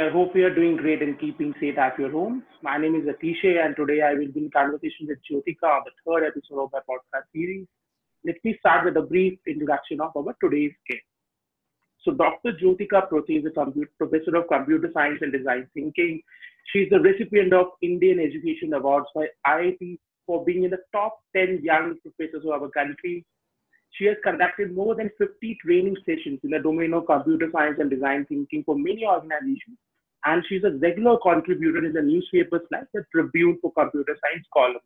I hope you are doing great and keeping safe at your homes. My name is Atishay, and today I will be in conversation with Jyotika on the third episode of my podcast series. Let me start with a brief introduction of our today's guest. So, Dr. Jyotika Proti is a professor of computer science and design thinking. She is the recipient of Indian Education Awards by IIT for being in the top 10 young professors of our country. She has conducted more than 50 training sessions in the domain of computer science and design thinking for many organizations. And she's a regular contributor in the newspapers like the Tribune for Computer Science column.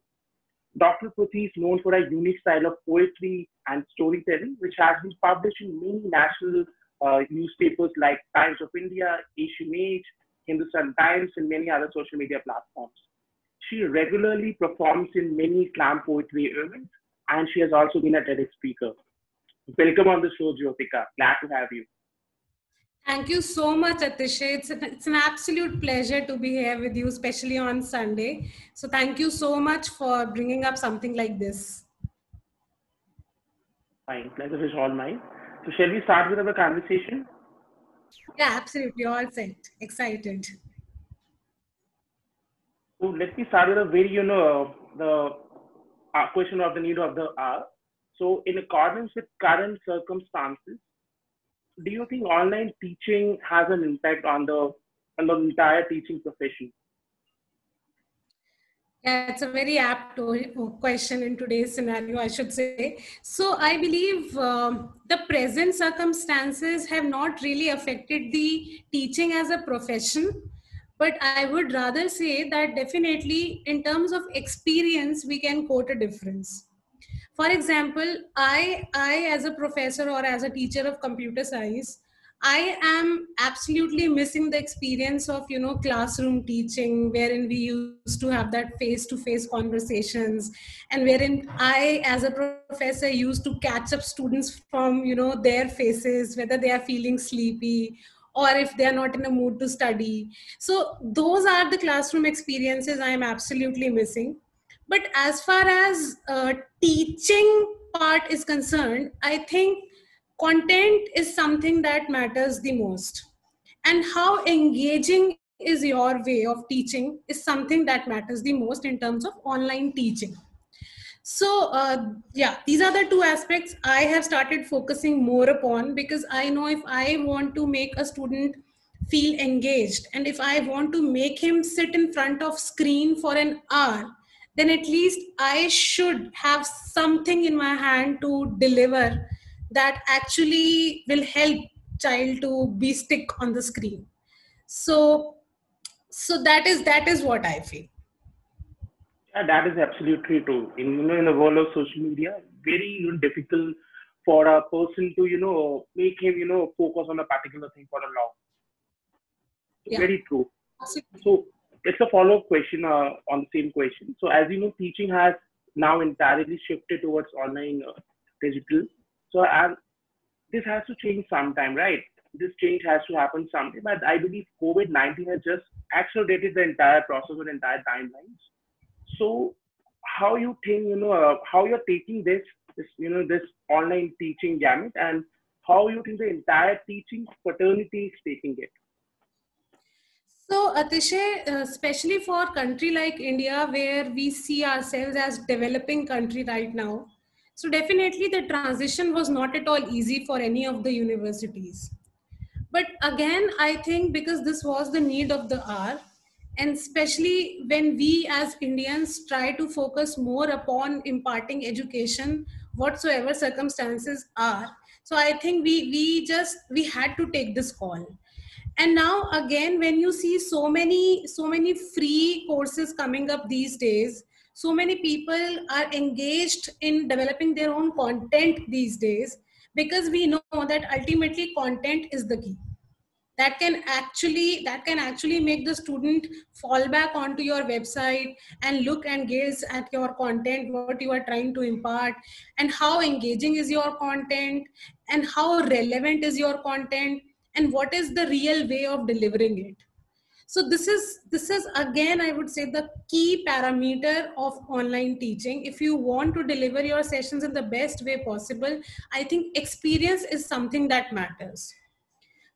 Dr. Proti is known for a unique style of poetry and storytelling, which has been published in many national uh, newspapers like Times of India, Asian Age, Hindustan Times, and many other social media platforms. She regularly performs in many slam poetry events, and she has also been a TEDx speaker. Welcome on the show, Jyotika. Glad to have you. Thank you so much, Atishay. It's an, it's an absolute pleasure to be here with you, especially on Sunday. So, thank you so much for bringing up something like this. Fine. Pleasure is all mine. So, shall we start with our conversation? Yeah, absolutely. All set. Excited. So let me start with a very, you know, the uh, question of the need of the hour. So in accordance with current circumstances, do you think online teaching has an impact on the on the entire teaching profession? Yeah, it's a very apt question in today's scenario, I should say. So, I believe um, the present circumstances have not really affected the teaching as a profession but i would rather say that definitely in terms of experience we can quote a difference for example i i as a professor or as a teacher of computer science i am absolutely missing the experience of you know classroom teaching wherein we used to have that face to face conversations and wherein i as a professor used to catch up students from you know their faces whether they are feeling sleepy or if they are not in a mood to study. So, those are the classroom experiences I am absolutely missing. But as far as uh, teaching part is concerned, I think content is something that matters the most. And how engaging is your way of teaching is something that matters the most in terms of online teaching so uh, yeah these are the two aspects i have started focusing more upon because i know if i want to make a student feel engaged and if i want to make him sit in front of screen for an hour then at least i should have something in my hand to deliver that actually will help child to be stick on the screen so so that is that is what i feel yeah, that is absolutely true. In you know, in the world of social media, very you know, difficult for a person to you know make him you know focus on a particular thing for a long. Yeah. Very true. Absolutely. So it's a follow-up question uh, on the same question. So as you know, teaching has now entirely shifted towards online uh, digital. So this has to change sometime, right? This change has to happen sometime. But I believe COVID-19 has just accelerated the entire process and entire timelines so how you think you know uh, how you're taking this this you know this online teaching gamut and how you think the entire teaching fraternity is taking it so Atishay, uh, especially for a country like India, where we see ourselves as developing country right now, so definitely the transition was not at all easy for any of the universities. But again, I think because this was the need of the hour, and especially when we as indians try to focus more upon imparting education whatsoever circumstances are so i think we we just we had to take this call and now again when you see so many so many free courses coming up these days so many people are engaged in developing their own content these days because we know that ultimately content is the key. That can actually that can actually make the student fall back onto your website and look and gaze at your content what you are trying to impart and how engaging is your content and how relevant is your content and what is the real way of delivering it. So this is this is again i would say the key parameter of online teaching. If you want to deliver your sessions in the best way possible i think experience is something that matters.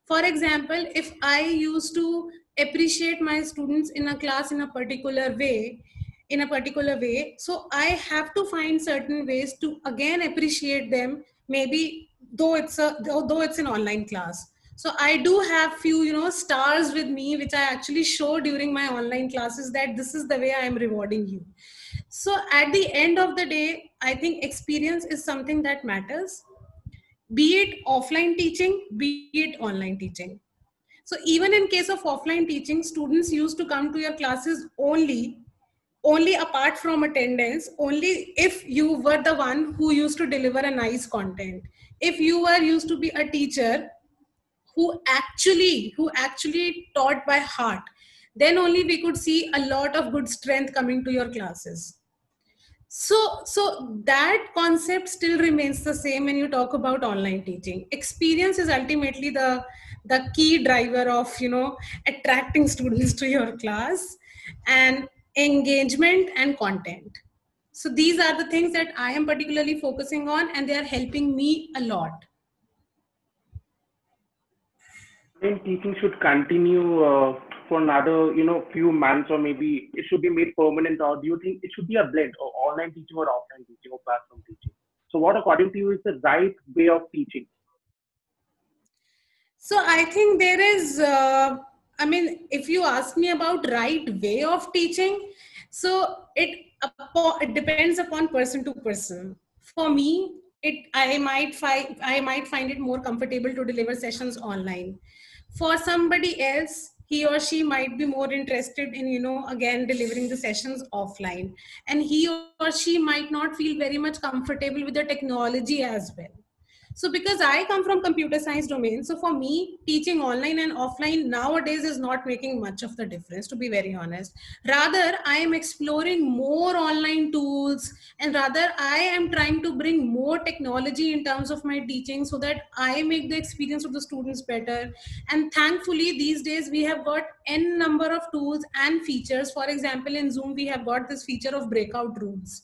For example if i used to appreciate my students in a class in a particular way in a particular way so i have to find certain ways to again appreciate them maybe though it's a though it's an online class so i do have few you know stars with me which i actually show during my online classes that this is the way i am rewarding you. So at the end of the day i think experience is something that matters. Be it offline teaching be it online teaching. So even in case of offline teaching students used to come to your classes only only apart from attendance only if you were the one who used to deliver a nice content. If you were used to be a teacher who actually who actually taught by heart then only we could see a lot of good strength coming to your classes. So so that concept still remains the same when you talk about online teaching. Experience is ultimately the the key driver of you know attracting students to your class and engagement and content. So these are the things that i am particularly focusing on and they are helping me a lot think teaching should continue uh, for another, you know, few months or maybe it should be made permanent or do you think it should be a blend of online teaching or offline teaching or classroom teaching? So what according to you is the right way of teaching? So I think there is, uh, I mean, if you ask me about right way of teaching, so it, it depends upon person to person. For me, it I might find I might find it more comfortable to deliver sessions online for somebody else he or she might be more interested in you know again delivering the sessions offline. And he or she might not feel very much comfortable with the technology as well so because i come from computer science domain so for me teaching online and offline nowadays is not making much of the difference to be very honest. Rather i am exploring more online tools and rather i am trying to bring more technology in terms of my teaching so that i make the experience of the students better. And thankfully these days we have got n number of tools and features. For example in zoom we have got this feature of breakout rooms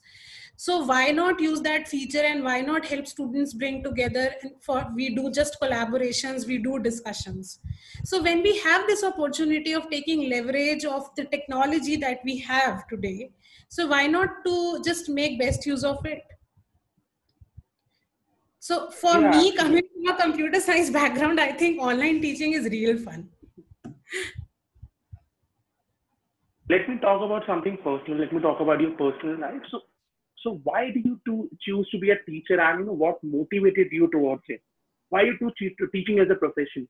so why not use that feature and why not help students bring together for we do just collaborations we do discussions. So when we have this opportunity of taking leverage of the technology that we have today so why not to just make best use of it? So for yeah. me coming from a computer science background i think online teaching is real fun. Let me talk about something personal. Let me talk about your personal life. So so why do you to choose to be a teacher and you know what motivated you towards it? Why you to teaching as a profession?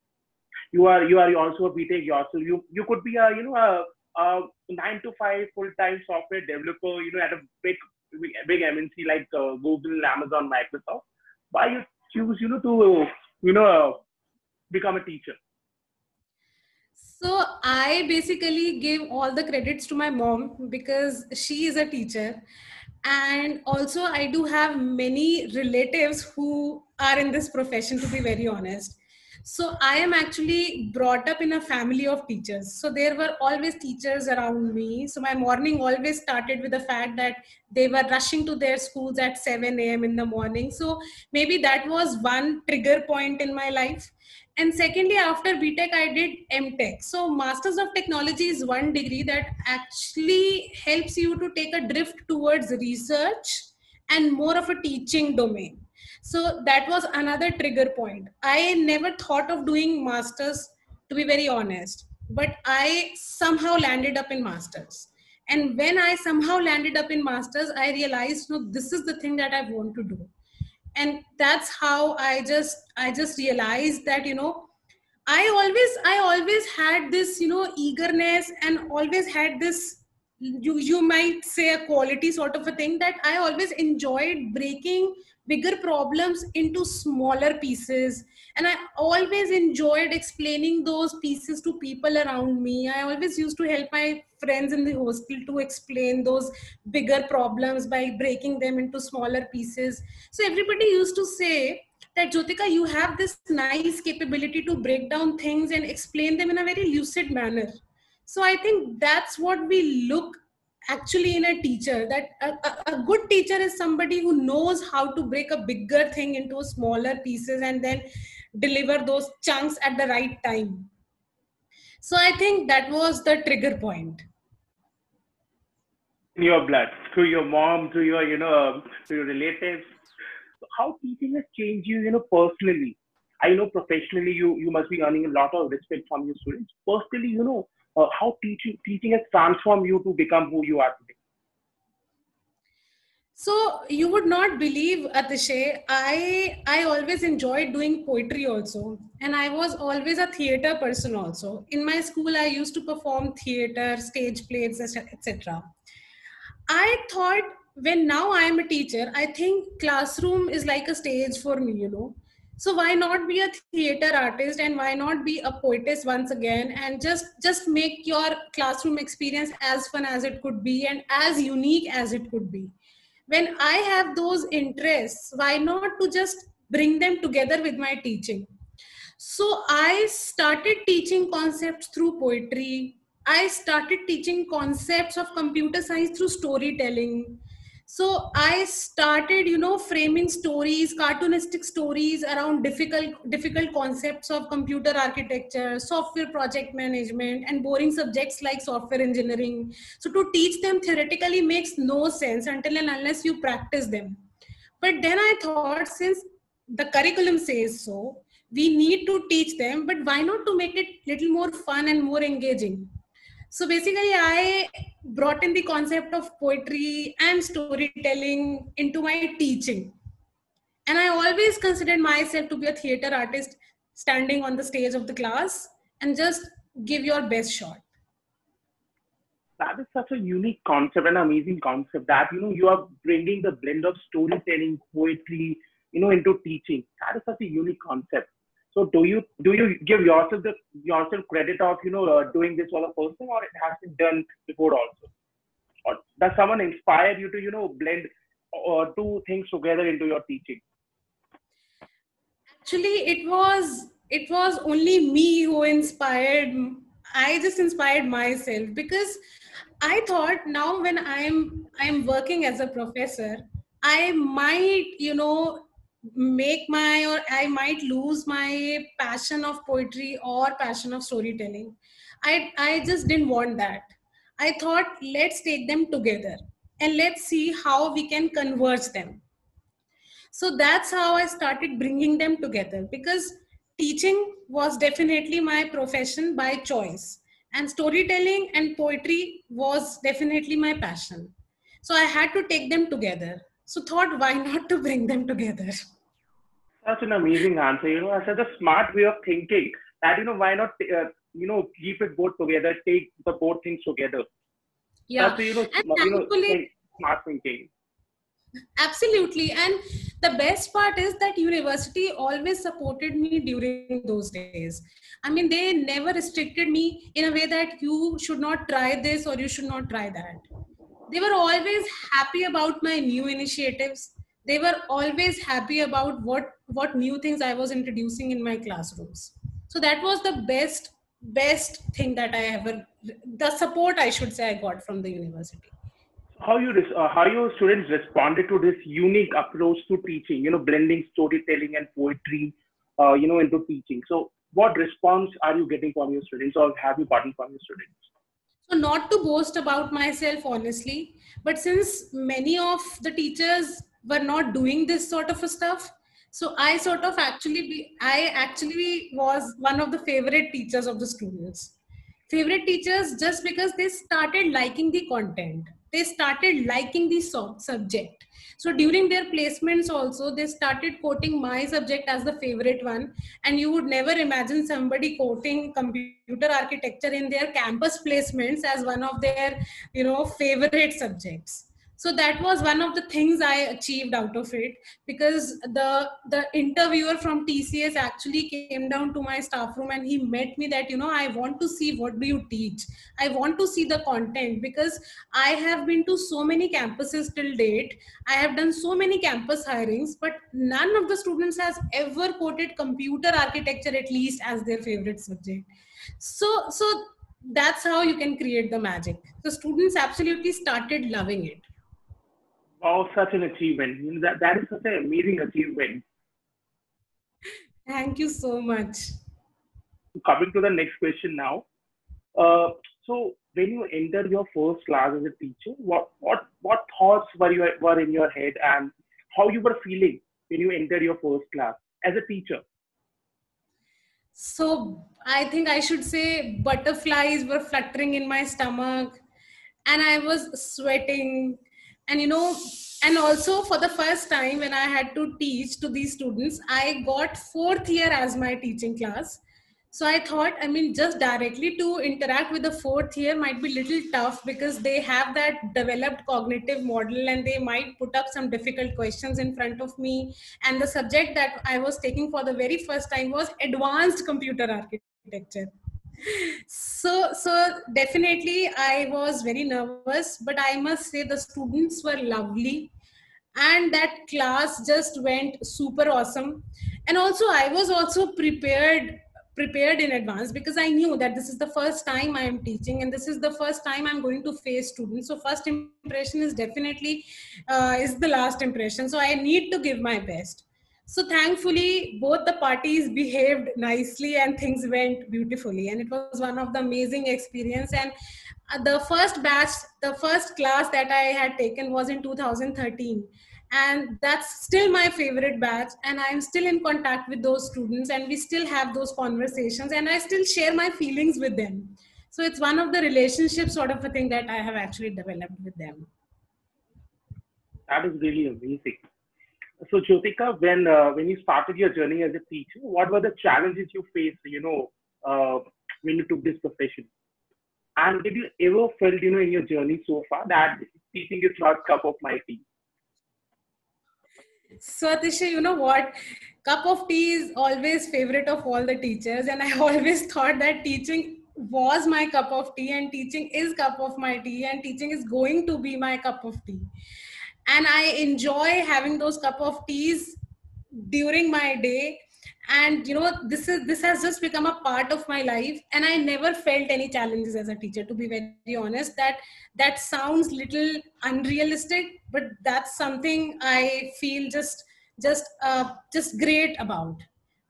You are you are also a BTech yourself. You you could be a you know a, a nine to five full time software developer. You know at a big big MNC like uh, Google, Amazon, Microsoft. Why you choose you know to you know become a teacher? So I basically give all the credits to my mom because she is a teacher and also i do have many relatives who are in this profession to be very honest. So i am actually brought up in a family of teachers. So there were always teachers around me. So my morning always started with the fact that they were rushing to their schools at 7 a.m in the morning. So maybe that was one trigger point in my life and secondly after btech i did mtech so masters of technology is one degree that actually helps you to take a drift towards research and more of a teaching domain. So that was another trigger point. I never thought of doing masters to be very honest but i somehow landed up in masters. And when i somehow landed up in masters i realized no this is the thing that i want to do and that's how i just i just realized that you know i always i always had this you know eagerness and always had this you you might say a quality sort of a thing that i always enjoyed breaking bigger problems into smaller pieces and i always enjoyed explaining those pieces to people around me i always used to help my friends in the hostel to explain those bigger problems by breaking them into smaller pieces so everybody used to say that Jyotika, you have this nice capability to break down things and explain them in a very lucid manner. So I think that's what we look actually in a teacher that a, a, good teacher is somebody who knows how to break a bigger thing into smaller pieces and then deliver those chunks at the right time. So i think that was the trigger point. In your blood through your mom to your you know to your relatives. How teaching has changed you you know personally? I know professionally you you must be earning a lot of respect from your students. Personally you know uh, how teaching teaching has transformed you to become who you are today so you would not believe Atishay, I I always enjoyed doing poetry also, and I was always a theater person also. In my school, I used to perform theater, stage plays, etc. I thought when now I am a teacher, I think classroom is like a stage for me, you know so why not be a theater artist and why not be a poetess once again and just just make your classroom experience as fun as it could be and as unique as it could be when i have those interests why not to just bring them together with my teaching? So i started teaching concepts through poetry. I started teaching concepts of computer science through storytelling so i started you know framing stories cartoonistic stories around difficult difficult concepts of computer architecture software project management and boring subjects like software engineering. So to teach them theoretically makes no sense until and unless you practice them. But then i thought since the curriculum says so we need to teach them but why not to make it little more fun and more engaging so basically, I brought in the concept of poetry and storytelling into my teaching. And I always considered myself to be a theater artist standing on the stage of the class and just give your best shot. That is such a unique concept, an amazing concept that, you know, you are bringing the blend of storytelling, poetry, you know, into teaching. That is such a unique concept. So do you do you give yourself the yourself credit of you know uh, doing this for the first time, or it has been done before also, or does someone inspire you to you know blend uh, two things together into your teaching? Actually, it was it was only me who inspired. I just inspired myself because I thought now when I'm I'm working as a professor, I might you know make my or i might lose my passion of poetry or passion of storytelling. I i just didn't want that. I thought let's take them together and let's see how we can converge them. So that's how i started bringing them together because teaching was definitely my profession by choice and storytelling and poetry was definitely my passion. So i had to take them together. So thought, why not to bring them together? That's an amazing answer. You know, such a smart way of thinking. That you know, why not uh, you know keep it both together, take the both things together. Yeah, That's, you know, and you know, smart thinking. Absolutely, and the best part is that university always supported me during those days. I mean, they never restricted me in a way that you should not try this or you should not try that they were always happy about my new initiatives they were always happy about what what new things i was introducing in my classrooms. So that was the best best thing that i ever the support i should say i got from the university. How you uh, how your students responded to this unique approach to teaching you know blending storytelling and poetry uh, you know into teaching? So what response are you getting from your students or have you gotten from your students? So, not to boast about myself, honestly, but since many of the teachers were not doing this sort of stuff, so I sort of actually, be, I actually was one of the favorite teachers of the students. Favorite teachers just because they started liking the content, they started liking the subject so during their placements also, they started quoting my subject as the favorite one. And you would never imagine somebody quoting computer architecture in their campus placements as one of their, you know, favorite subjects so that was one of the things i achieved out of it because the the interviewer from tcs actually came down to my staff room and he met me that you know i want to see what do you teach. I want to see the content because i have been to so many campuses till date. I have done so many campus hirings but none of the students has ever quoted computer architecture at least as their favorite subject. So so that's how you can create the magic. The students absolutely started loving it wow such an achievement. You know, that, that is such an amazing achievement. Thank you so much. Coming to the next question now. Uh, so when you entered your first class as a teacher what what what thoughts were you were in your head and how you were feeling when you entered your first class as a teacher? So I think I should say butterflies were fluttering in my stomach and I was sweating. And you know, and also for the first time when I had to teach to these students, I got fourth year as my teaching class. So i thought i mean just directly to interact with the fourth year might be little tough because they have that developed cognitive model and they might put up some difficult questions in front of me. And the subject that i was taking for the very first time was advanced computer architecture so so definitely i was very nervous but i must say the students were lovely and that class just went super awesome and also i was also prepared prepared in advance because I knew that this is the first time I am teaching and this is the first time I'm going to face students. So first impression is definitely uh, is the last impression. So I need to give my best. So thankfully, both the parties behaved nicely and things went beautifully. And it was one of the amazing experience. And uh, the first batch, the first class that I had taken was in 2013 and that's still my favorite batch. And i'm still in contact with those students. And we still have those conversations. And i still share my feelings with them. So it's one of the relationship sort of a thing that i have actually developed with them. That is really amazing so jyotika when uh, when you started your journey as a teacher what were the challenges you faced you know uh, when you took this profession and did you ever felt you know in your journey so far that teaching is not cup of my tea so Atishay, you know what? Cup of tea is always favorite of all the teachers, and I always thought that teaching was my cup of tea, and teaching is cup of my tea, and teaching is going to be my cup of tea. And I enjoy having those cup of teas during my day. And you know this is this has just become a part of my life. And i never felt any challenges as a teacher to be very honest. That that sounds little unrealistic but that's something i feel just just uh, just great about.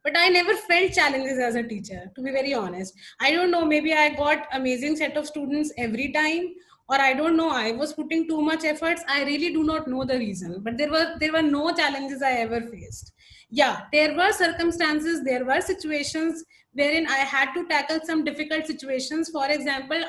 But i never felt challenges as a teacher to be very honest. I don't know maybe i got amazing set of students every time or i don't know i was putting too much efforts. I really do not know the reason. But there were there were no challenges i ever faced. Yeah there were circumstances there were situations wherein i had to tackle some difficult situations. For example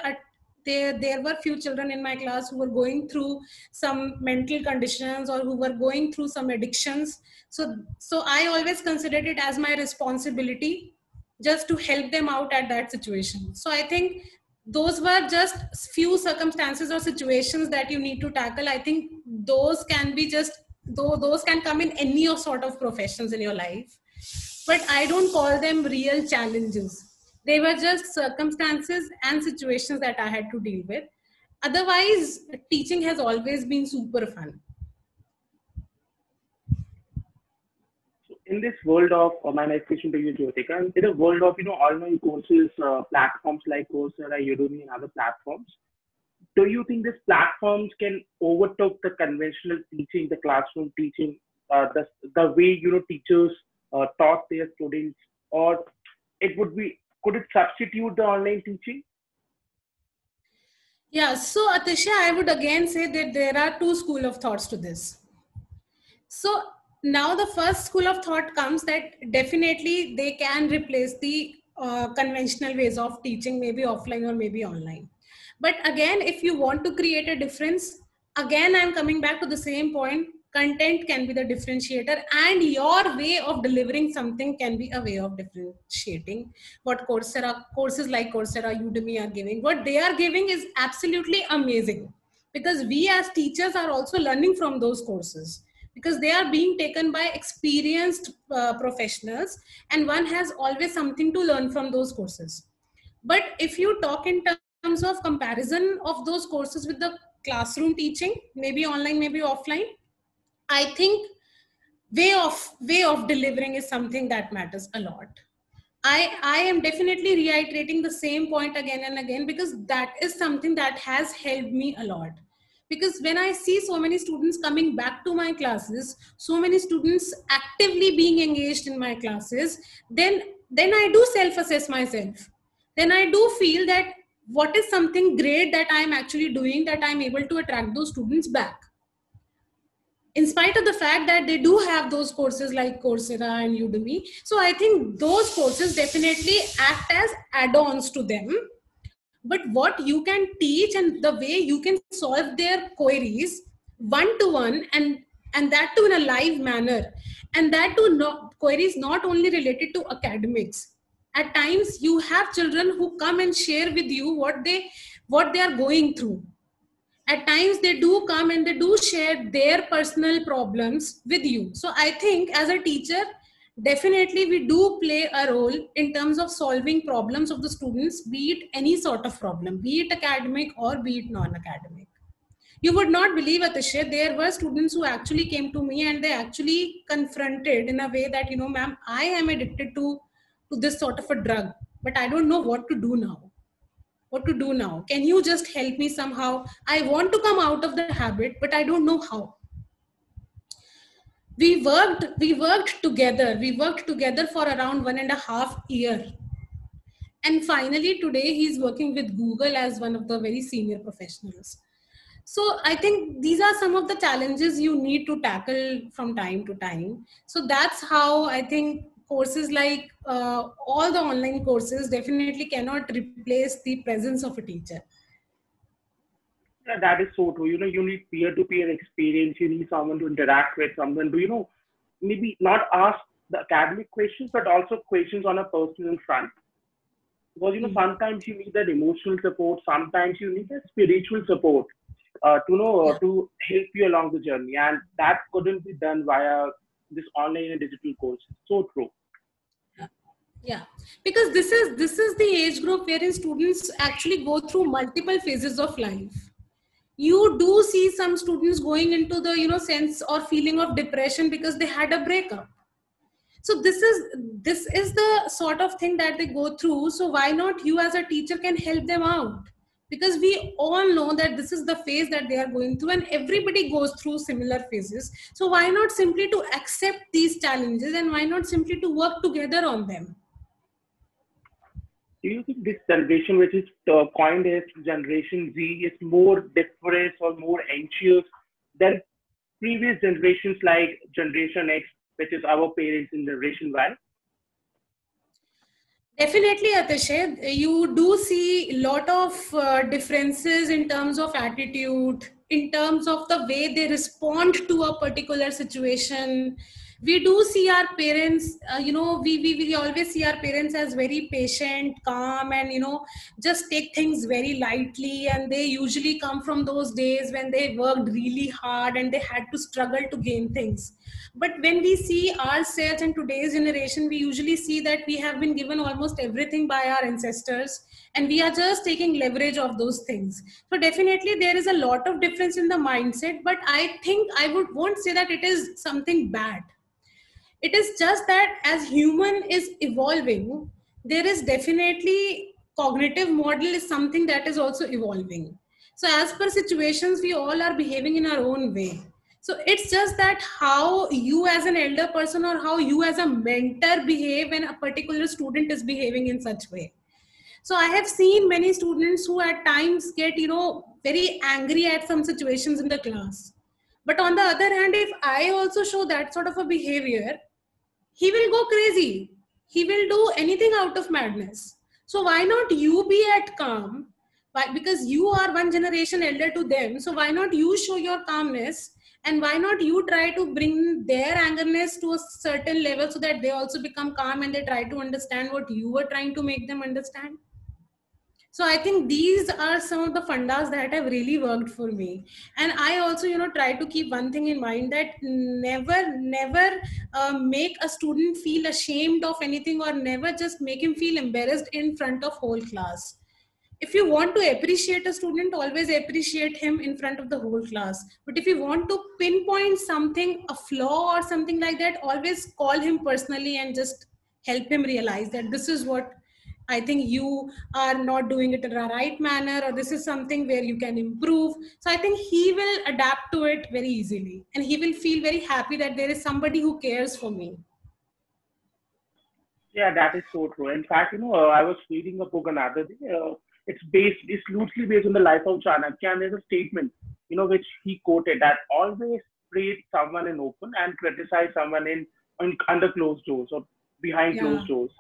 there there were few children in my class who were going through some mental conditions or who were going through some addictions. So so i always considered it as my responsibility just to help them out at that situation. So i think those were just few circumstances or situations that you need to tackle. I think those can be just though those can come in any sort of professions in your life. But i don't call them real challenges. They were just circumstances and situations that i had to deal with. Otherwise teaching has always been super fun in this world of uh, my question to you, Jyotika, in the world of you know online courses, uh, platforms like Coursera, Udemy, and other platforms, do you think these platforms can overtake the conventional teaching, the classroom teaching, uh, the, the way you know teachers uh, taught their students, or it would be could it substitute the online teaching? Yeah, so Atishay, I would again say that there are two school of thoughts to this. So now the first school of thought comes that definitely they can replace the uh, conventional ways of teaching, maybe offline or maybe online. But again if you want to create a difference again i'm coming back to the same point. Content can be the differentiator and your way of delivering something can be a way of differentiating. What coursera courses like coursera udemy are giving. What they are giving is absolutely amazing because we as teachers are also learning from those courses because they are being taken by experienced uh, professionals and one has always something to learn from those courses but if you talk in terms of comparison of those courses with the classroom teaching, maybe online, maybe offline, I think way of way of delivering is something that matters a lot. I, I am definitely reiterating the same point again and again because that is something that has helped me a lot because when i see so many students coming back to my classes so many students actively being engaged in my classes then then i do self assess myself. Then i do feel that what is something great that i'm actually doing that i'm able to attract those students back? In spite of the fact that they do have those courses like coursera and udemy so i think those courses definitely act as add-ons to them but what you can teach and the way you can solve their queries one to one and and that too in a live manner. And that too not, queries not only related to academics. At times you have children who come and share with you what they what they are going through. At times they do come and they do share their personal problems with you. So i think as a teacher definitely we do play a role in terms of solving problems of the students be it any sort of problem be it academic or be it non-academic. You would not believe Atishay, there were students who actually came to me and they actually confronted in a way that you know ma'am i am addicted to to this sort of a drug but i don't know what to do now. What to do now? Can you just help me somehow? I want to come out of the habit but i don't know how we worked we worked together we worked together for around one and a half year. And finally today he's working with google as one of the very senior professionals. So i think these are some of the challenges you need to tackle from time to time. So that's how i think courses like uh, all the online courses definitely cannot replace the presence of a teacher that is so true. You know, you need peer-to-peer experience. You need someone to interact with, someone to, you know, maybe not ask the academic questions, but also questions on a personal front. Because, you know, mm-hmm. sometimes you need that emotional support. Sometimes you need that spiritual support uh, to know, uh, to help you along the journey. And that couldn't be done via this online and digital course. So true yeah because this is this is the age group wherein students actually go through multiple phases of life you do see some students going into the you know sense or feeling of depression because they had a breakup. So this is this is the sort of thing that they go through. So why not you as a teacher can help them out? Because we all know that this is the phase that they are going through and everybody goes through similar phases. So why not simply to accept these challenges and why not simply to work together on them do you think this generation, which is coined as Generation Z, is more depressed or more anxious than previous generations like Generation X, which is our parents in Generation Y? Definitely, Atishay. You do see a lot of uh, differences in terms of attitude, in terms of the way they respond to a particular situation we do see our parents uh, you know we, we we always see our parents as very patient calm and you know just take things very lightly. And they usually come from those days when they worked really hard and they had to struggle to gain things. But when we see ourselves and today's generation we usually see that we have been given almost everything by our ancestors and we are just taking leverage of those things. So definitely there is a lot of difference in the mindset but i think i would won't say that it is something bad it is just that as human is evolving there is definitely cognitive model is something that is also evolving. So as per situations we all are behaving in our own way. So it's just that how you as an elder person or how you as a mentor behave when a particular student is behaving in such way. So i have seen many students who at times get you know very angry at some situations in the class. But on the other hand if i also show that sort of a behavior he will go crazy. He will do anything out of madness. So why not you be at calm? Why? Because you are one generation elder to them. So why not you show your calmness? And why not you try to bring their angerness to a certain level so that they also become calm and they try to understand what you were trying to make them understand? So i think these are some of the fundas that have really worked for me. And i also you know try to keep one thing in mind that never never uh, make a student feel ashamed of anything or never just make him feel embarrassed in front of whole class. If you want to appreciate a student always appreciate him in front of the whole class. But if you want to pinpoint something a flaw or something like that always call him personally and just help him realize that this is what I think you are not doing it in a right manner, or this is something where you can improve. So I think he will adapt to it very easily and he will feel very happy that there is somebody who cares for me. Yeah, that is so true. In fact, you know, uh, I was reading a book another day. Uh, it's based, it's loosely based on the life of Chanakya, and there's a statement, you know, which he quoted that always praise someone in open and criticize someone in, in under closed doors or behind yeah. closed doors.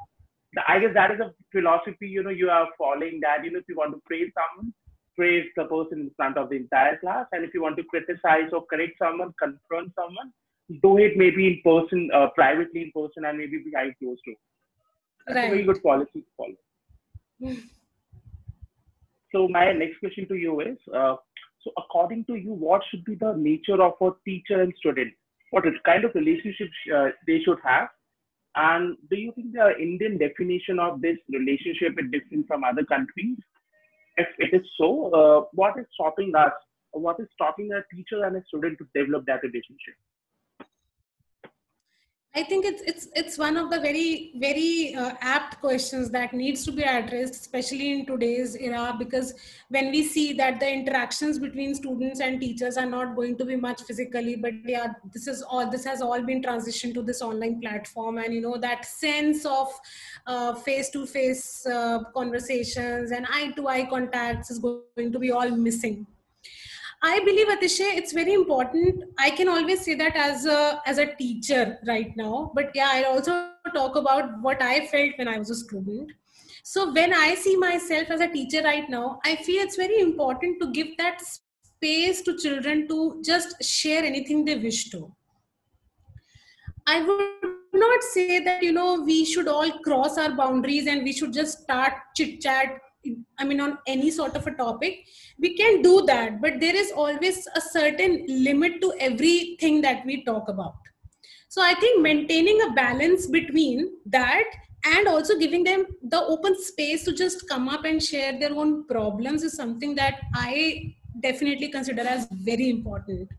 I guess that is a philosophy, you know, you are following that, you know, if you want to praise someone, praise the person in front of the entire class. And if you want to criticize or correct someone, confront someone, do it maybe in person, uh, privately in person, and maybe behind closed doors. That's right. a very good policy to follow. so my next question to you is, uh, so according to you, what should be the nature of a teacher and student? What kind of relationship uh, they should have? And do you think the Indian definition of this relationship is different from other countries? If it is so, uh, what is stopping us? What is stopping a teacher and a student to develop that relationship? I think it's it's it's one of the very very uh, apt questions that needs to be addressed, especially in today's era, because when we see that the interactions between students and teachers are not going to be much physically, but yeah, this is all this has all been transitioned to this online platform, and you know that sense of face to face conversations and eye to eye contacts is going to be all missing I believe Atishay, it's very important. I can always say that as a as a teacher right now, but yeah, I'll also talk about what I felt when I was a student. So when I see myself as a teacher right now, I feel it's very important to give that space to children to just share anything they wish to. I would not say that you know we should all cross our boundaries and we should just start chit chat I mean, on any sort of a topic, we can do that, but there is always a certain limit to everything that we talk about. So I think maintaining a balance between that and also giving them the open space to just come up and share their own problems is something that I definitely consider as very important.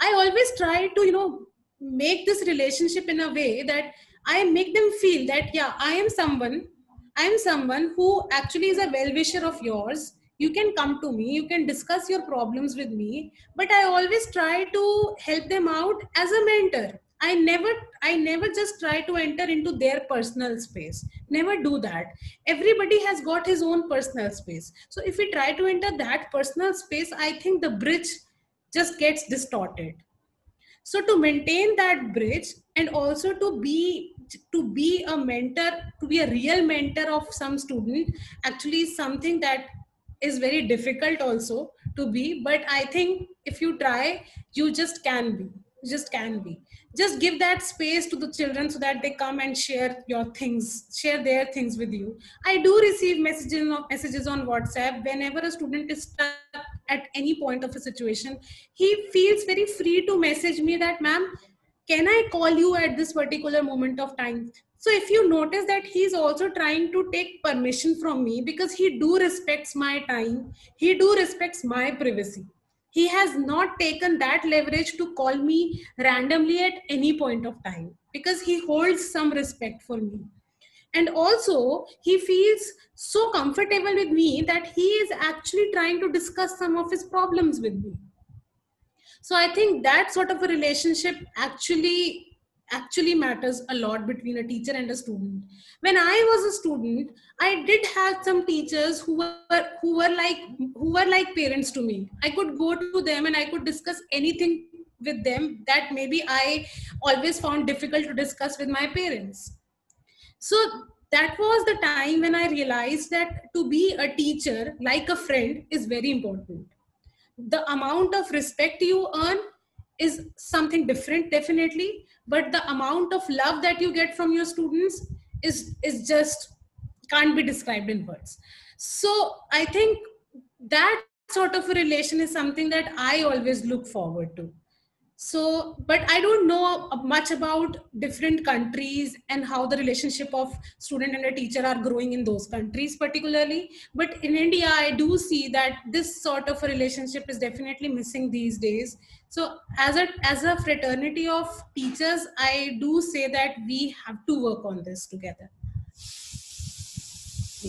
I always try to, you know, make this relationship in a way that I make them feel that, yeah, I am someone I'm someone who actually is a well wisher of yours. You can come to me, you can discuss your problems with me, but I always try to help them out as a mentor. I never I never just try to enter into their personal space. Never do that. Everybody has got his own personal space. So if we try to enter that personal space, I think the bridge just gets distorted so to maintain that bridge and also to be to be a mentor to be a real mentor of some student actually is something that is very difficult also to be. But i think if you try you just can be just can be. Just give that space to the children so that they come and share your things share their things with you. I do receive messages messages on whatsapp. Whenever a student is stuck at any point of a situation he feels very free to message me that ma'am can i call you at this particular moment of time? So if you notice that he's also trying to take permission from me because he do respects my time he do respects my privacy. He has not taken that leverage to call me randomly at any point of time because he holds some respect for me. And also he feels so comfortable with me that he is actually trying to discuss some of his problems with me so i think that sort of a relationship actually actually matters a lot between a teacher and a student. When i was a student i did have some teachers who were who were like who were like parents to me. I could go to them and i could discuss anything with them that maybe i always found difficult to discuss with my parents. So that was the time when i realized that to be a teacher like a friend is very important the amount of respect you earn is something different definitely. But the amount of love that you get from your students is is just can't be described in words. So i think that sort of a relation is something that i always look forward to so but i don't know much about different countries and how the relationship of student and a teacher are growing in those countries particularly. But in india i do see that this sort of a relationship is definitely missing these days. So as a as a fraternity of teachers i do say that we have to work on this together.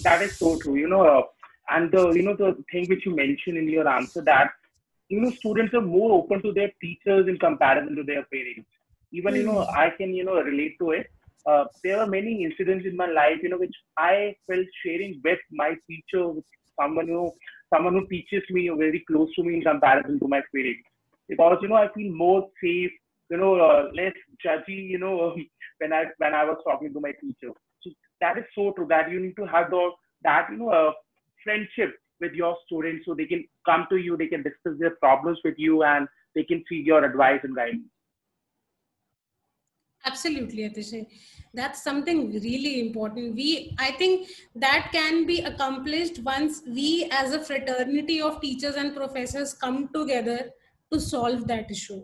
That is so true. You know uh, and the you know the thing which you mentioned in your answer that you know students are more open to their teachers in comparison to their parents. Even you know Mm. i can you know relate to it. Uh, there are many incidents in my life you know which i felt sharing with my teacher with someone you know someone who teaches me or very close to me in comparison to my parents. Because you know i feel more safe you know uh, less judgy you know when i when i was talking to my teacher. So that is so true that you need to have the that you know uh, friendship with your students so they can come to you they can discuss their problems with you and they can seek your advice and guidance. Absolutely atishay. That's something really important. We i think that can be accomplished once we as a fraternity of teachers and professors come together to solve that issue.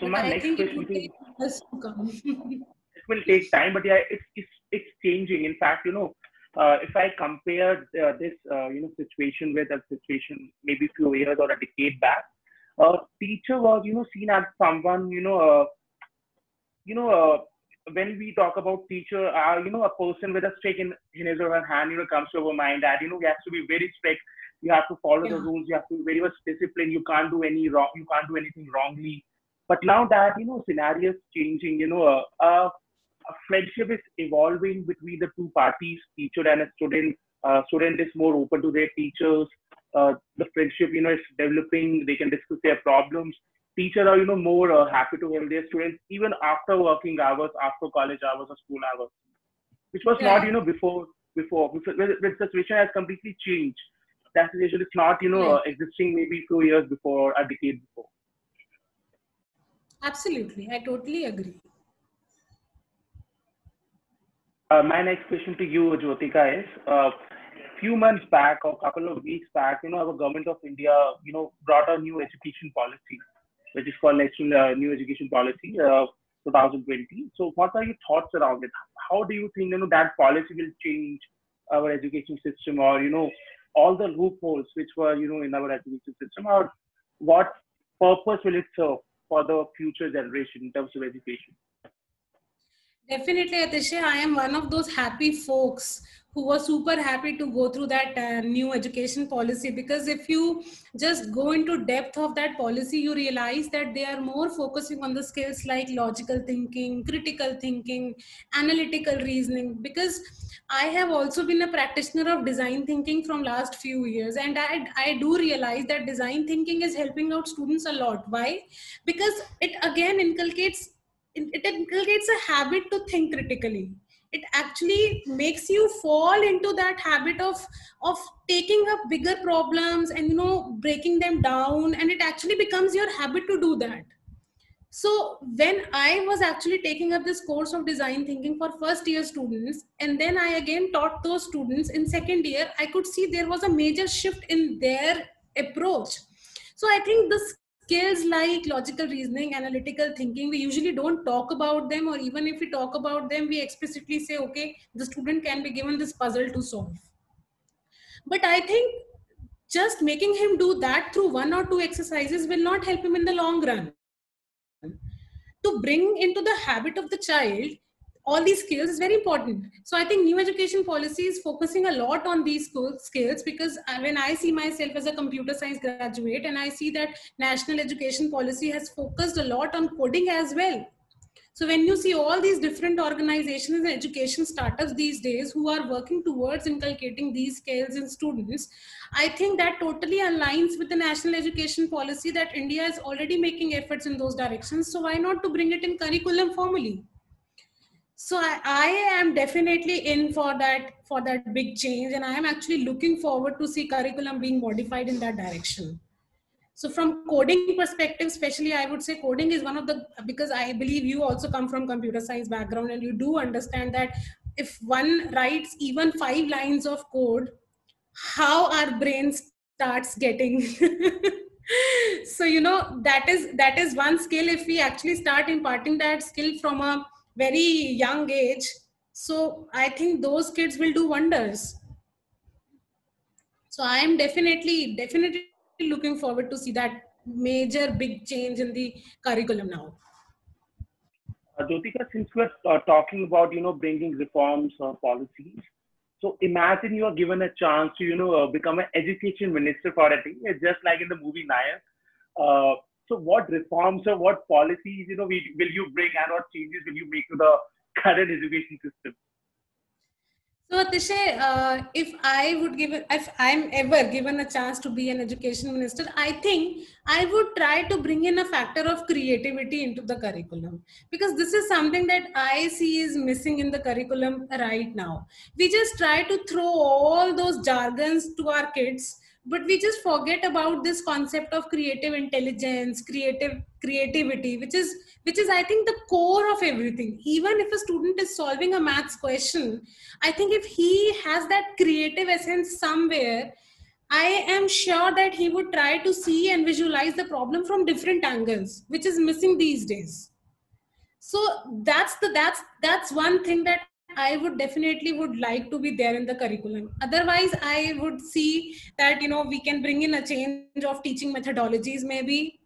So my i next think question would to take us to come. It will take time, but yeah, it's it's, it's changing. In fact, you know, if I compare uh, this uh, you know situation with a situation maybe a few years or a decade back, a teacher was you know seen as someone you know uh, you know uh, when we talk about teacher, uh, you know, a person with a stick in, in his or her hand, you know, comes to our mind that you know he has to be very strict. You have to follow the rules. You have to be very much disciplined. You can't do any wrong. You can't do anything wrongly. But now that you know scenario is changing, you know, uh, uh, a friendship is evolving between the two parties, teacher and a student. Uh, student is more open to their teachers. Uh, the friendship, you know, is developing. They can discuss their problems. Teachers are, you know, more uh, happy to help their students even after working hours, after college hours or school hours, which was not, you know, before. Before, before the situation has completely changed. That situation is not, you know, uh, existing maybe few years before, or a decade before. absolutely i totally agree my next question to you, Jyotika, is uh, few months back or a couple of weeks back, you know, our government of India, you know, brought a new education policy, which is called National uh, New Education Policy, uh, 2020. So, what are your thoughts around it? How do you think, you know, that policy will change our education system, or you know, all the loopholes which were, you know, in our education system, or what purpose will it serve for the future generation in terms of education? Definitely, Atishay. I am one of those happy folks who was super happy to go through that uh, new education policy because if you just go into depth of that policy, you realize that they are more focusing on the skills like logical thinking, critical thinking, analytical reasoning. Because I have also been a practitioner of design thinking from last few years, and I I do realize that design thinking is helping out students a lot. Why? Because it again inculcates it inculcates a habit to think critically. It actually makes you fall into that habit of of taking up bigger problems and you know breaking them down and it actually becomes your habit to do that. So when i was actually taking up this course of design thinking for first year students and then i again taught those students in second year i could see there was a major shift in their approach. So i think the skills like logical reasoning analytical thinking we usually don't talk about them or even if we talk about them we explicitly say okay the student can be given this puzzle to solve. But i think just making him do that through one or two exercises will not help him in the long run. To bring into the habit of the child all these skills is very important so i think new education policy is focusing a lot on these skills because uh, when i see myself as a computer science graduate and i see that national education policy has focused a lot on coding as well so when you see all these different organizations and education startups these days who are working towards inculcating these skills in students, I think that totally aligns with the national education policy that India is already making efforts in those directions. So why not to bring it in curriculum formally? So I, I am definitely in for that for that big change, and I am actually looking forward to see curriculum being modified in that direction. So from coding perspective especially i would say coding is one of the because i believe you also come from computer science background and you do understand that if one writes even five lines of code how our brain starts getting. So you know that is that is one skill. If we actually start imparting that skill from a very young age so i think those kids will do wonders so i am definitely definitely looking forward to see that major big change in the curriculum now. Uh, Jyotika, since we're uh, talking about you know bringing reforms or policies, so imagine you are given a chance to you know uh, become an education minister for a day, just like in the movie Nayak. Uh, so what reforms or what policies you know will you bring and what changes will you make to the current education system? So Atishay, uh, if I would give, if I'm ever given a chance to be an education minister, I think I would try to bring in a factor of creativity into the curriculum because this is something that I see is missing in the curriculum right now. We just try to throw all those jargons to our kids but we just forget about this concept of creative intelligence creative creativity which is which is i think the core of everything. Even if a student is solving a maths question i think if he has that creative essence somewhere i am sure that he would try to see and visualize the problem from different angles which is missing these days. So that's the that's that's one thing that I would definitely would like to be there in the curriculum. Otherwise, I would see that you know we can bring in a change of teaching methodologies maybe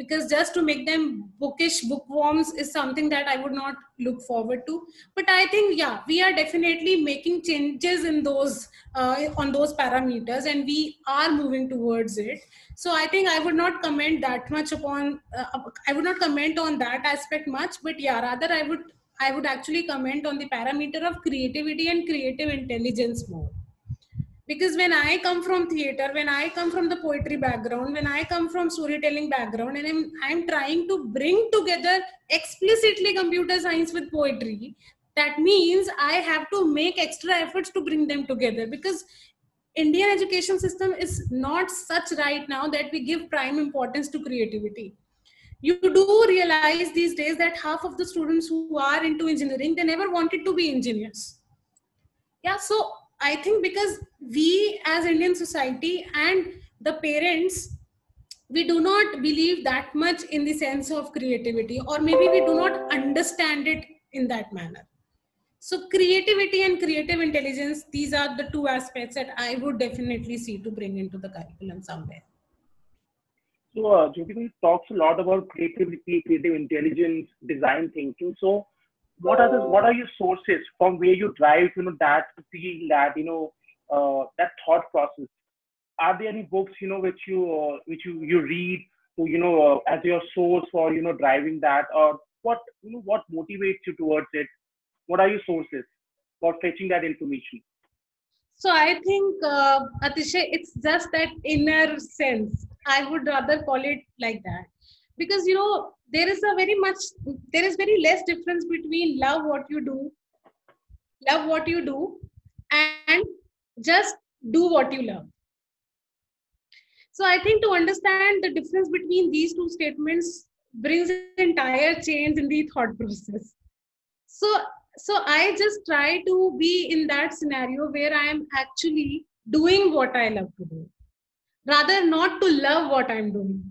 because just to make them bookish bookworms is something that I would not look forward to. But I think yeah, we are definitely making changes in those uh, on those parameters, and we are moving towards it. So I think I would not comment that much upon. Uh, I would not comment on that aspect much, but yeah, rather I would I would actually comment on the parameter of creativity and creative intelligence more. Because when I come from theater, when I come from the poetry background, when I come from storytelling background, and I'm, I'm trying to bring together explicitly computer science with poetry, that means I have to make extra efforts to bring them together because Indian education system is not such right now that we give prime importance to creativity you do realize these days that half of the students who are into engineering they never wanted to be engineers. Yeah so i think because we as indian society and the parents we do not believe that much in the sense of creativity or maybe we do not understand it in that manner. So creativity and creative intelligence these are the two aspects that i would definitely see to bring into the curriculum somewhere so, uh, Jyoti talks a lot about creativity, creative intelligence, design thinking. So, what are the what are your sources from where you drive, you know, that feel that you know uh, that thought process? Are there any books, you know, which you uh, which you you read to you know uh, as your source for you know driving that, or what you know what motivates you towards it? What are your sources for fetching that information? So I think uh, Atishay, it's just that inner sense I would rather call it like that because you know there is a very much there is very less difference between love what you do, love what you do, and just do what you love. So I think to understand the difference between these two statements brings an entire change in the thought process. So so I just try to be in that scenario where I am actually doing what I love to do rather not to love what i'm doing.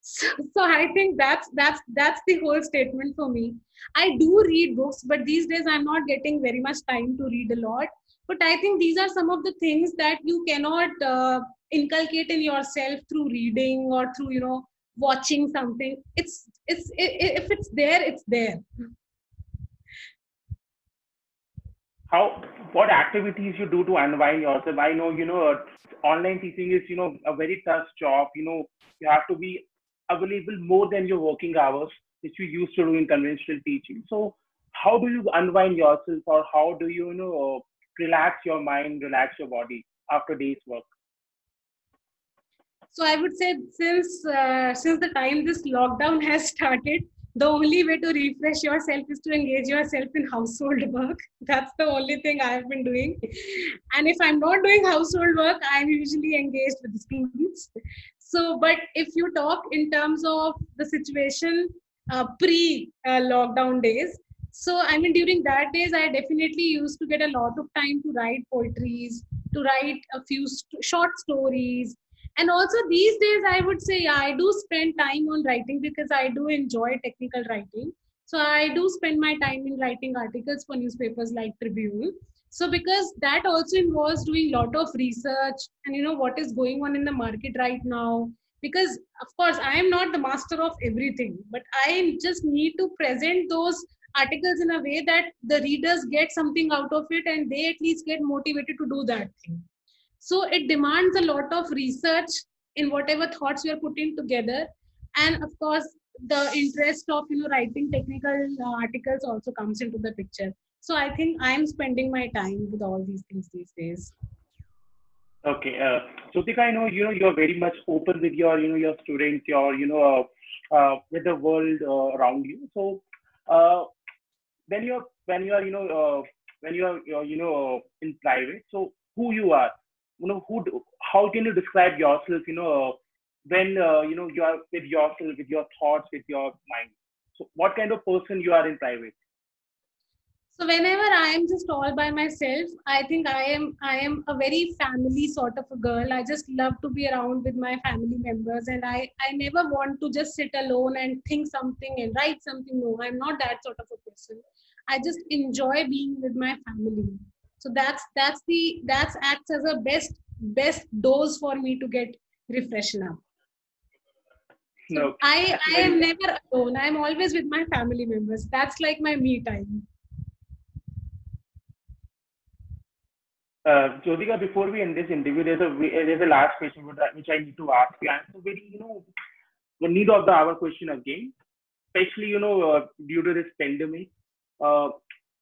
So, so i think that's that's that's the whole statement for me. I do read books but these days i'm not getting very much time to read a lot. But i think these are some of the things that you cannot uh, inculcate in yourself through reading or through you know watching something. It's it's it, if it's there it's there how what activities you do to unwind yourself? I know you know online teaching is you know a very tough job. You know you have to be available more than your working hours which you used to do in conventional teaching. So how do you unwind yourself or how do you, you know relax your mind relax your body after days work? So i would say since uh, since the time this lockdown has started the only way to refresh yourself is to engage yourself in household work. That's the only thing I've been doing. And if I'm not doing household work, I'm usually engaged with students. So, but if you talk in terms of the situation uh, pre uh, lockdown days, so I mean, during that days, I definitely used to get a lot of time to write poetries, to write a few st- short stories, and also these days i would say yeah, i do spend time on writing because i do enjoy technical writing So I do spend my time in writing articles for newspapers like Tribune. So because that also involves doing a lot of research and you know what is going on in the market right now. Because of course I am not the master of everything, but I just need to present those articles in a way that the readers get something out of it and they at least get motivated to do that thing. So it demands a lot of research in whatever thoughts we are putting together. And of course, the interest of you know writing technical uh, articles also comes into the picture. So i think i'm spending my time with all these things these days. Okay uh, Jyotika, i know you know you're very much open with your you know your students your you know uh, uh, with the world uh, around you. So uh, when you're when you're you know uh, when you're, you're you know in private so who you are you know who how can you describe yourself you know when uh, you know you are with yourself with your thoughts with your mind? So what kind of person you are in private? So whenever i am just all by myself i think i am i am a very family sort of a girl. I just love to be around with my family members and i i never want to just sit alone and think something and write something. No i'm not that sort of a person. I just enjoy being with my family so that's that's the that's acts as a best best dose for me to get refreshed now so I, I am never alone. I'm always with my family members. That's like my me time. Uh, Jyotika, before we end this interview, there's a there's a last question which I need to ask you. And so very, you know, the need of the hour question again, especially you know uh, due to this pandemic. Uh,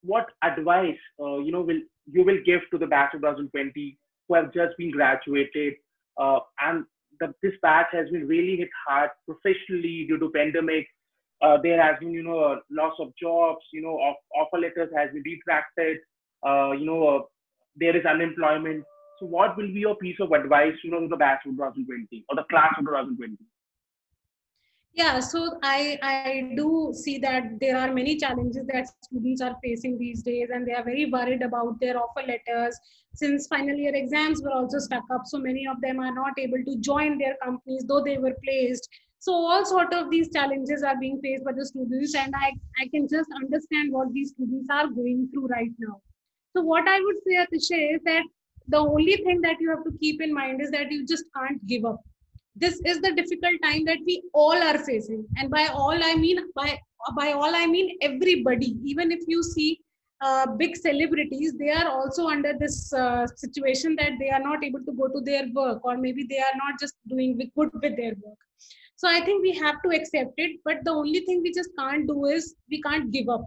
what advice uh, you know will you will give to the batch of 2020 who have just been graduated uh, and the, this batch has been really hit hard professionally due to pandemic. Uh, there has been, you know, loss of jobs, you know, of, offer letters has been retracted, uh, you know, uh, there is unemployment. So what will be your piece of advice, you know, to the batch of 2020 or the class of 2020? Yeah, so I, I do see that there are many challenges that students are facing these days, and they are very worried about their offer letters. Since final year exams were also stuck up, so many of them are not able to join their companies, though they were placed. So all sort of these challenges are being faced by the students, and I, I can just understand what these students are going through right now. So what I would say, Atishay, is that the only thing that you have to keep in mind is that you just can't give up this is the difficult time that we all are facing. And by all i mean by by all i mean everybody. Even if you see uh, big celebrities they are also under this uh, situation that they are not able to go to their work or maybe they are not just doing good with their work. So i think we have to accept it but the only thing we just can't do is we can't give up.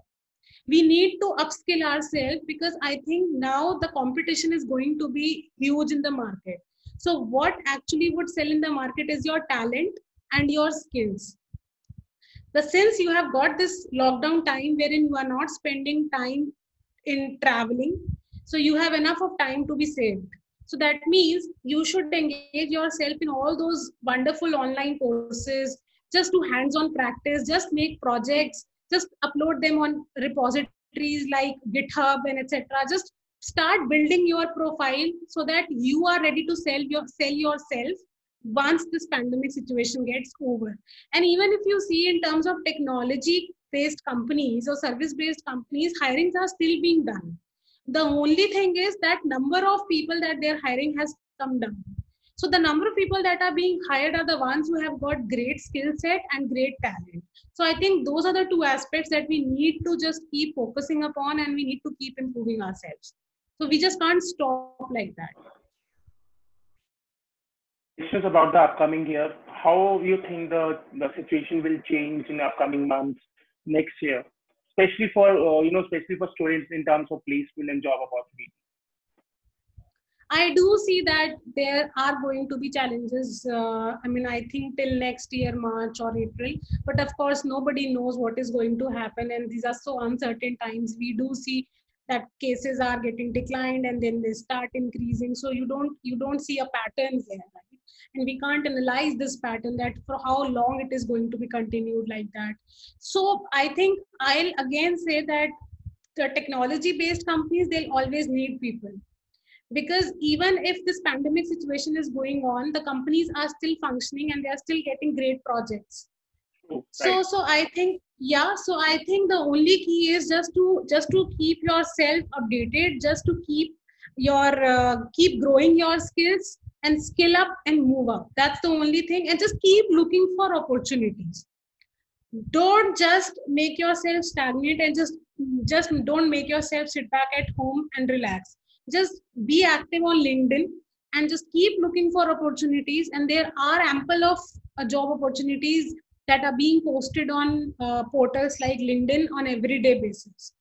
We need to upskill ourselves because i think now the competition is going to be huge in the market so what actually would sell in the market is your talent and your skills. But since you have got this lockdown time wherein you are not spending time in traveling, so you have enough of time to be saved. So that means you should engage yourself in all those wonderful online courses, just do hands-on practice, just make projects, just upload them on repositories like GitHub and etc. Just start building your profile so that you are ready to sell your sell yourself once this pandemic situation gets over. And even if you see in terms of technology based companies or service based companies hirings are still being done. The only thing is that number of people that they're hiring has come down. So the number of people that are being hired are the ones who have got great skill set and great talent. So i think those are the two aspects that we need to just keep focusing upon and we need to keep improving ourselves so we just can't stop like that. Questions about the upcoming year. How you think the, the situation will change in the upcoming months, next year, especially for uh, you know, especially for students in terms of placement and job opportunities. I do see that there are going to be challenges. Uh, I mean, I think till next year, March or April. But of course, nobody knows what is going to happen, and these are so uncertain times. We do see that cases are getting declined and then they start increasing so you don't you don't see a pattern here right? and we can't analyze this pattern that for how long it is going to be continued like that so i think i'll again say that the technology based companies they'll always need people because even if this pandemic situation is going on the companies are still functioning and they are still getting great projects right. so so i think yeah so i think the only key is just to just to keep yourself updated just to keep your uh, keep growing your skills and skill up and move up. That's the only thing. And just keep looking for opportunities. Don't just make yourself stagnant and just just don't make yourself sit back at home and relax. Just be active on linkedin and just keep looking for opportunities. And there are ample of uh, job opportunities that are being posted on uh, portals like linkedin on everyday basis.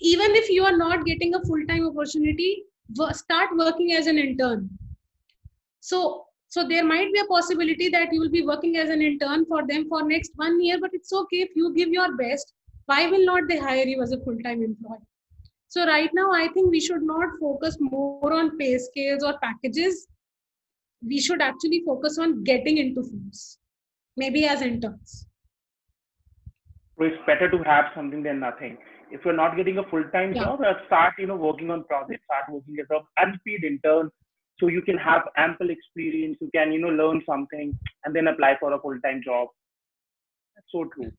Even if you are not getting a full-time opportunity start working as an intern. So so there might be a possibility that you will be working as an intern for them for next one year but it's okay if you give your best. Why will not they hire you as a full-time employee? So right now i think we should not focus more on pay scales or packages. We should actually focus on getting into firms maybe as interns. So it's better to have something than nothing. If you're not getting a full-time yeah. job, start you know working on projects, start working as an unpaid intern, so you can have ample experience. You can you know learn something and then apply for a full-time job. That's so true.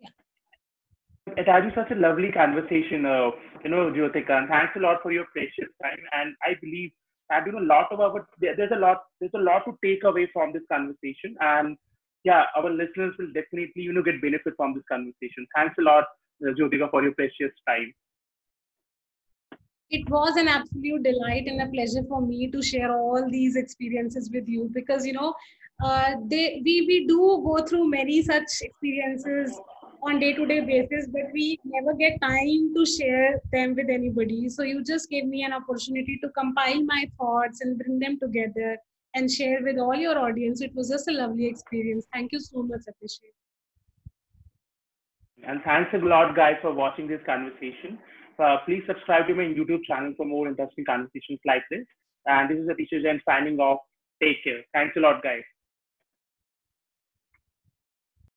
Yeah. It has been such a lovely conversation, uh, you know, Jyotika, and thanks a lot for your precious time. And I believe and you know, a lot of our there's a lot there's a lot to take away from this conversation, and yeah, our listeners will definitely you know get benefit from this conversation. Thanks a lot, uh, Jyotika, for your precious time. It was an absolute delight and a pleasure for me to share all these experiences with you because you know uh, they we we do go through many such experiences on day-to-day basis but we never get time to share them with anybody. So you just gave me an opportunity to compile my thoughts and bring them together and share with all your audience. It was just a lovely experience. Thank you so much appreciate and thanks a lot guys for watching this conversation. Uh, please subscribe to my youtube channel for more interesting conversations like this. And this is Atishay Jain signing off. Take care. Thanks a lot guys